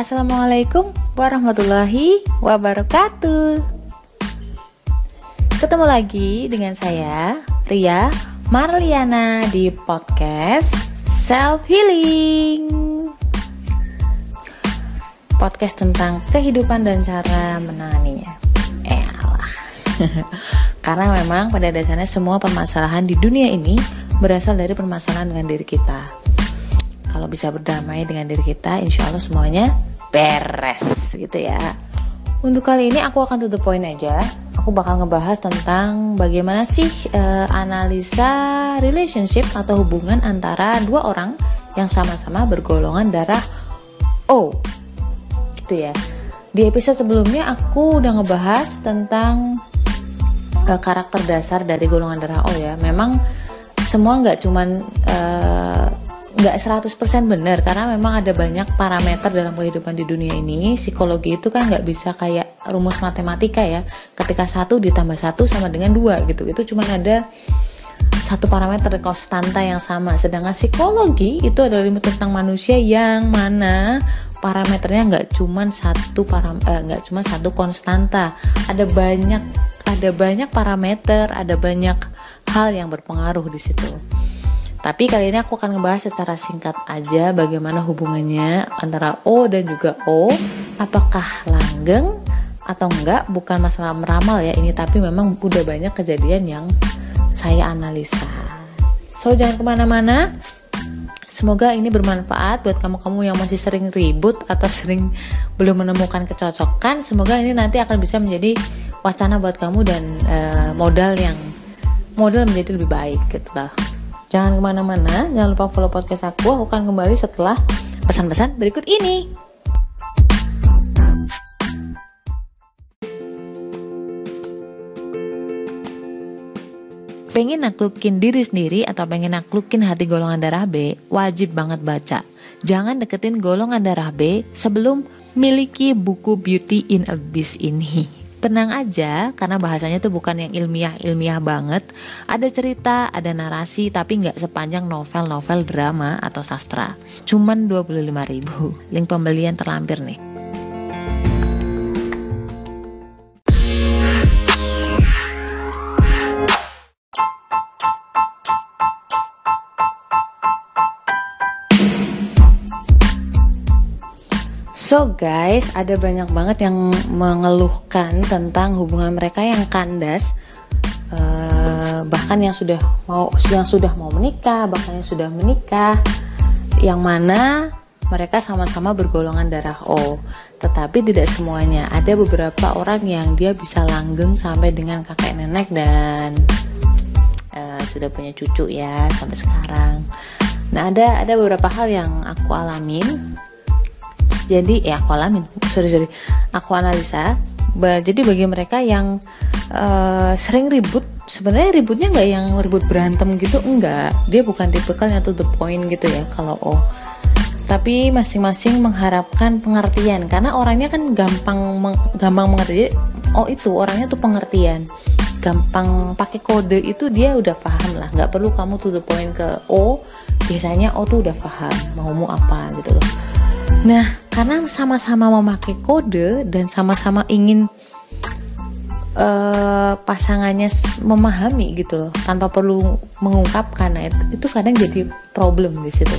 Assalamualaikum warahmatullahi wabarakatuh. Ketemu lagi dengan saya, Ria Marliana di podcast Self Healing. Podcast tentang kehidupan dan cara menanganinya. Elah. Karena memang pada dasarnya semua permasalahan di dunia ini berasal dari permasalahan dengan diri kita. Kalau bisa berdamai dengan diri kita, insya Allah semuanya beres gitu ya. Untuk kali ini aku akan to the point aja aku bakal ngebahas tentang bagaimana sih uh, analisa relationship atau hubungan antara dua orang yang sama-sama bergolongan darah O. Gitu ya. Di episode sebelumnya aku udah ngebahas tentang uh, karakter dasar dari golongan darah O ya. Memang semua nggak cuman uh, nggak 100% benar karena memang ada banyak parameter dalam kehidupan di dunia ini. Psikologi itu kan nggak bisa kayak rumus matematika ya. Ketika satu ditambah satu sama dengan dua gitu. Itu cuma ada satu parameter konstanta yang sama. Sedangkan psikologi itu adalah ilmu tentang manusia yang mana parameternya nggak cuma satu param eh, nggak eh, cuma satu konstanta. Ada banyak ada banyak parameter ada banyak hal yang berpengaruh di situ tapi kali ini aku akan ngebahas secara singkat aja bagaimana hubungannya antara O dan juga O. Apakah langgeng atau enggak? Bukan masalah meramal ya ini, tapi memang udah banyak kejadian yang saya analisa. So jangan ke mana-mana. Semoga ini bermanfaat buat kamu-kamu yang masih sering ribut atau sering belum menemukan kecocokan. Semoga ini nanti akan bisa menjadi wacana buat kamu dan uh, modal yang modal menjadi lebih baik gitu lah. Jangan ke mana-mana, jangan lupa follow podcast aku. Aku akan kembali setelah pesan-pesan berikut ini. Pengen naklukin diri sendiri atau pengen naklukin hati golongan darah B, wajib banget baca. Jangan deketin golongan darah B sebelum miliki buku Beauty in Abyss ini tenang aja karena bahasanya tuh bukan yang ilmiah-ilmiah banget. Ada cerita, ada narasi tapi nggak sepanjang novel-novel drama atau sastra. Cuman 25 ribu. Link pembelian terlampir nih. So guys, ada banyak banget yang mengeluhkan tentang hubungan mereka yang kandas, uh, bahkan yang sudah mau yang sudah mau menikah, bahkan yang sudah menikah, yang mana mereka sama-sama bergolongan darah O. Tetapi tidak semuanya. Ada beberapa orang yang dia bisa langgeng sampai dengan kakek nenek dan uh, sudah punya cucu ya sampai sekarang. Nah ada ada beberapa hal yang aku alamin jadi ya aku alamin. Sorry sorry. Aku analisa. Jadi bagi mereka yang uh, sering ribut sebenarnya ributnya nggak yang ribut berantem gitu enggak dia bukan tipe yang to the point gitu ya kalau oh. Tapi masing-masing mengharapkan pengertian. Karena orangnya kan gampang meng, gampang mengerti. Oh itu orangnya tuh pengertian. Gampang pakai kode itu dia udah paham lah. Nggak perlu kamu to the point ke O biasanya O tuh udah paham mau mau apa gitu loh Nah, karena sama-sama memakai kode dan sama-sama ingin uh, pasangannya memahami gitu loh, tanpa perlu mengungkapkan, nah, itu, itu kadang jadi problem di situ.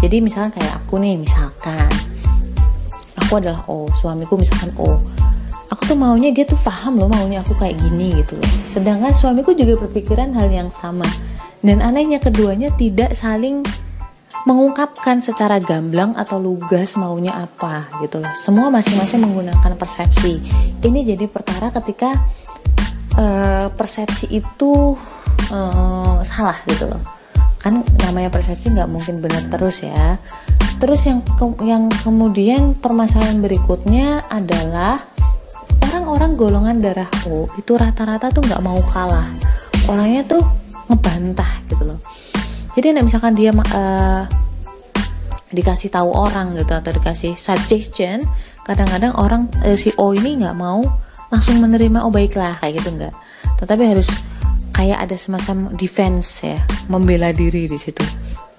Jadi misalkan kayak aku nih, misalkan aku adalah O, suamiku misalkan O, aku tuh maunya dia tuh paham loh maunya aku kayak gini gitu loh. Sedangkan suamiku juga berpikiran hal yang sama. Dan anehnya keduanya tidak saling mengungkapkan secara gamblang atau lugas maunya apa gitu loh. Semua masing-masing menggunakan persepsi. Ini jadi perkara ketika uh, persepsi itu uh, salah gitu loh. Kan namanya persepsi nggak mungkin benar terus ya. Terus yang ke yang kemudian permasalahan berikutnya adalah orang-orang golongan darah O itu rata-rata tuh nggak mau kalah. Orangnya tuh ngebantah gitu loh jadi nek misalkan dia uh, dikasih tahu orang gitu atau dikasih suggestion kadang-kadang orang uh, si O ini nggak mau langsung menerima oh baiklah kayak gitu nggak. Tetapi harus kayak ada semacam defense ya membela diri di situ.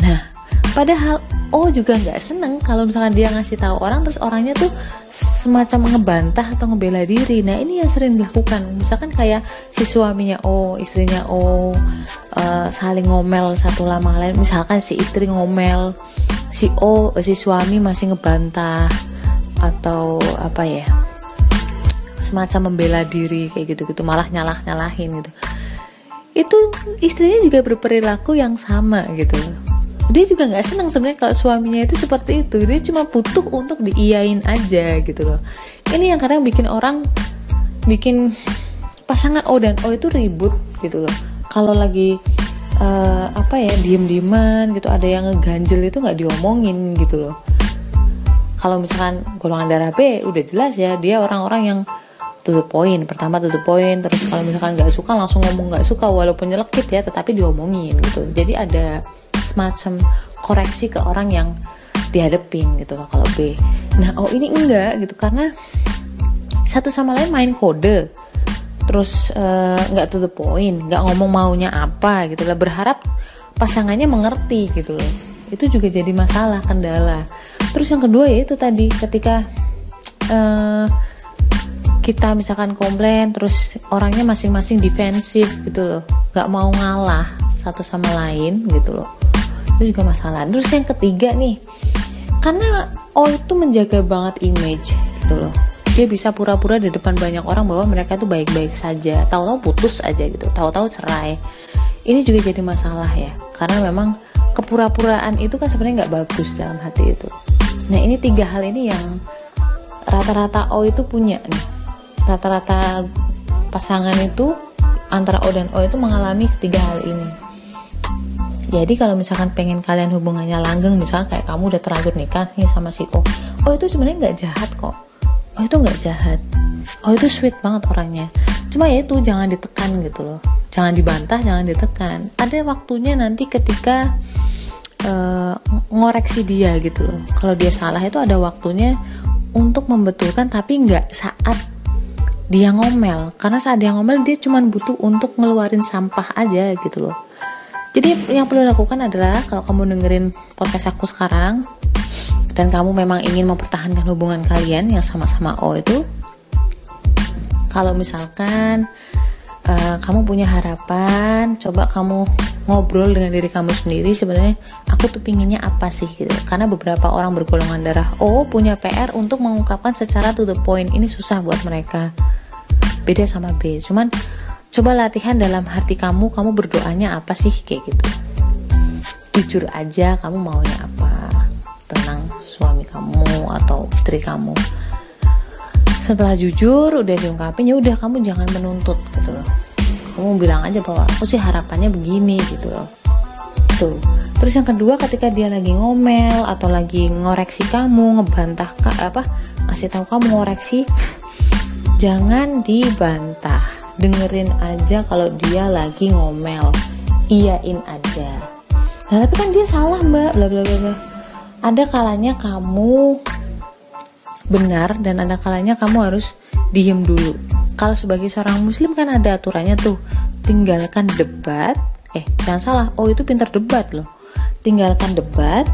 Nah padahal oh juga nggak seneng kalau misalkan dia ngasih tahu orang terus orangnya tuh semacam ngebantah atau ngebela diri. Nah ini yang sering dilakukan. Misalkan kayak si suaminya oh istrinya oh uh, saling ngomel satu lama lain. Misalkan si istri ngomel si oh si suami masih ngebantah atau apa ya semacam membela diri kayak gitu-gitu malah nyalah nyalahin gitu. Itu istrinya juga berperilaku yang sama gitu dia juga nggak senang sebenarnya kalau suaminya itu seperti itu. Dia cuma butuh untuk diiyain aja gitu loh. Ini yang kadang bikin orang bikin pasangan O dan O itu ribut gitu loh. Kalau lagi uh, apa ya diem dieman gitu ada yang ngeganjel itu nggak diomongin gitu loh. Kalau misalkan golongan darah B udah jelas ya dia orang-orang yang to the point pertama to the point terus kalau misalkan nggak suka langsung ngomong nggak suka walaupun nyelekit ya tetapi diomongin gitu. Jadi ada semacam koreksi ke orang yang dihadepin gitu loh kalau B. Nah oh ini enggak gitu karena satu sama lain main kode. Terus eh, nggak uh, to the point nggak ngomong maunya apa gitu lah. Berharap pasangannya mengerti gitu loh. Itu juga jadi masalah kendala. Terus yang kedua ya itu tadi ketika uh, kita misalkan komplain terus orangnya masing-masing defensif gitu loh. Nggak mau ngalah satu sama lain gitu loh itu juga masalah. Terus yang ketiga nih karena O itu menjaga banget image gitu loh. Dia bisa pura-pura di depan banyak orang bahwa mereka itu baik-baik saja. Tahu-tahu putus aja gitu. Tahu-tahu cerai. Ini juga jadi masalah ya. Karena memang kepura-puraan itu kan sebenarnya nggak bagus dalam hati itu. Nah ini tiga hal ini yang rata-rata O itu punya nih. Rata-rata pasangan itu antara O dan O itu mengalami ketiga hal ini jadi kalau misalkan pengen kalian hubungannya langgeng misalkan kayak kamu udah terlanjur nikah nih sama si O oh itu sebenarnya nggak jahat kok. Oh itu nggak jahat. Oh itu sweet banget orangnya. Cuma ya itu jangan ditekan gitu loh. Jangan dibantah jangan ditekan. Ada waktunya nanti ketika uh, ngoreksi dia gitu loh. Kalau dia salah itu ada waktunya untuk membetulkan tapi nggak saat dia ngomel. Karena saat dia ngomel dia cuma butuh untuk ngeluarin sampah aja gitu loh jadi yang perlu dilakukan adalah kalau kamu dengerin podcast aku sekarang dan kamu memang ingin mempertahankan hubungan kalian yang sama-sama O itu kalau misalkan uh, kamu punya harapan coba kamu ngobrol dengan diri kamu sendiri sebenarnya aku tuh pinginnya apa sih gitu. Karena beberapa orang bergolongan darah O punya PR untuk mengungkapkan secara to the point ini susah buat mereka. Beda sama B. Cuman coba latihan dalam hati kamu kamu berdoanya apa sih? Kayak gitu. Jujur aja kamu maunya apa? Tenang suami kamu atau istri kamu. Setelah jujur udah diungkapin ya udah kamu jangan menuntut gitu loh. Kamu bilang aja bahwa aku sih harapannya begini gitu loh. Tuh. Terus yang kedua ketika dia lagi ngomel atau lagi ngoreksi kamu ngebantah apa ngasih tahu kamu ngoreksi jangan dibantah dengerin aja kalau dia lagi ngomel. Iyain aja. Nah tapi kan dia salah mbak. Bla bla bla ada kalanya kamu benar dan ada kalanya kamu harus diem dulu. Kalau sebagai seorang muslim kan ada aturannya tuh. Tinggalkan debat. Eh jangan salah. Oh itu pintar debat loh. Tinggalkan debat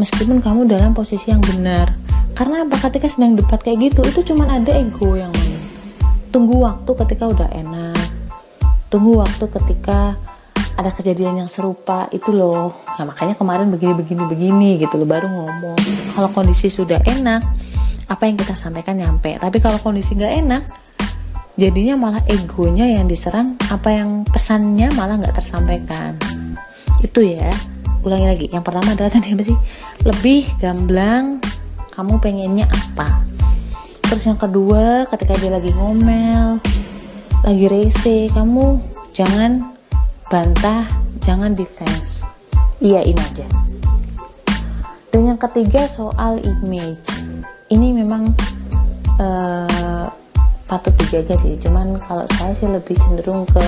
meskipun kamu dalam posisi yang benar. Karena apa? Ketika sedang debat kayak gitu itu cuma ada ego yang main tunggu waktu ketika udah enak. Tunggu waktu ketika ada kejadian yang serupa itu loh. Nah makanya kemarin begini begini begini gitu loh baru ngomong. Kalau kondisi sudah enak apa yang kita sampaikan nyampe. Tapi kalau kondisi nggak enak jadinya malah egonya yang diserang apa yang pesannya malah nggak tersampaikan. Itu ya ulangi lagi. Yang pertama adalah tadi apa sih? Lebih gamblang kamu pengennya apa terus yang kedua ketika dia lagi ngomel lagi rese kamu jangan bantah jangan defense. Iyain aja. Dan yang ketiga soal image. Ini memang uh, patut dijaga sih. Cuman kalau saya sih lebih cenderung ke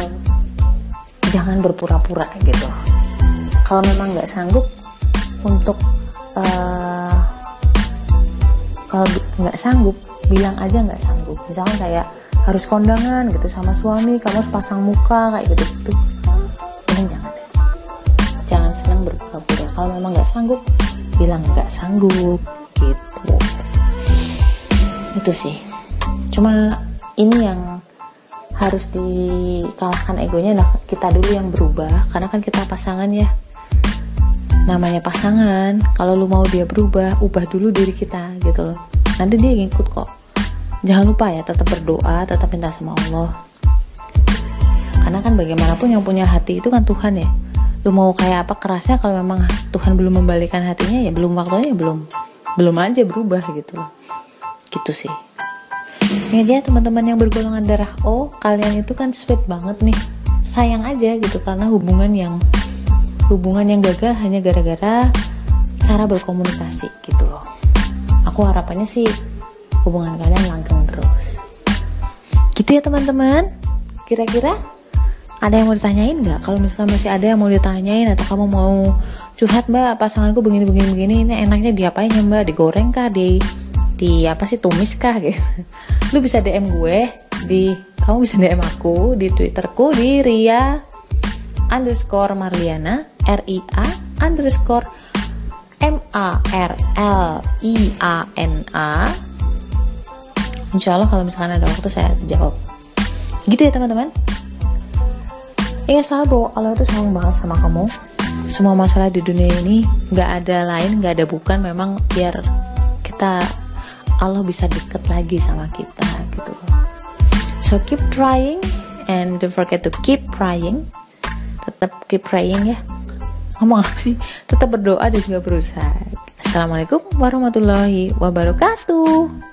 jangan berpura-pura gitu. Kalau memang nggak sanggup untuk uh, kalau nggak sanggup bilang aja nggak sanggup. Misalkan kayak harus kondangan gitu sama suami kamu harus pasang muka kayak gitu gitu. Mending jangan deh. Jangan senang berpura-pura. Kalau memang nggak sanggup bilang nggak sanggup gitu. Itu sih. Cuma ini yang harus dikalahkan egonya lah kita dulu yang berubah karena kan kita pasangan ya namanya pasangan kalau lu mau dia berubah ubah dulu diri kita gitu loh. Nanti dia ngikut kok. Jangan lupa ya tetap berdoa tetap minta sama Allah. Karena kan bagaimanapun yang punya hati itu kan Tuhan ya. Lu mau kayak apa kerasnya kalau memang Tuhan belum membalikan hatinya ya belum waktunya ya belum. Belum aja berubah gitu loh. Gitu sih. Ingat ya teman-teman yang bergolongan darah O kalian itu kan sweet banget nih. Sayang aja gitu karena hubungan yang hubungan yang gagal hanya gara-gara cara berkomunikasi gitu loh. Aku harapannya sih hubungan kalian langgeng terus. Gitu ya teman-teman. Kira-kira ada yang mau ditanyain nggak? Kalau misalkan masih ada yang mau ditanyain atau kamu mau curhat mbak pasanganku begini begini begini ini enaknya diapain ya mbak? Digoreng kah? Di di apa sih tumis kah? Gitu. Lu bisa dm gue di kamu bisa dm aku di twitterku di ria underscore marliana R I A underscore M A R L I A N A. Insya Allah kalau misalkan ada waktu saya jawab. Gitu ya teman-teman. Ingat selalu bahwa Allah itu sayang banget sama kamu. Semua masalah di dunia ini nggak ada lain nggak ada bukan. Memang biar kita Allah bisa deket lagi sama kita gitu. So keep trying and don't forget to keep praying. Tetap keep praying ya ngomong apa sih? Tetap berdoa dan juga berusaha. Assalamualaikum warahmatullahi wabarakatuh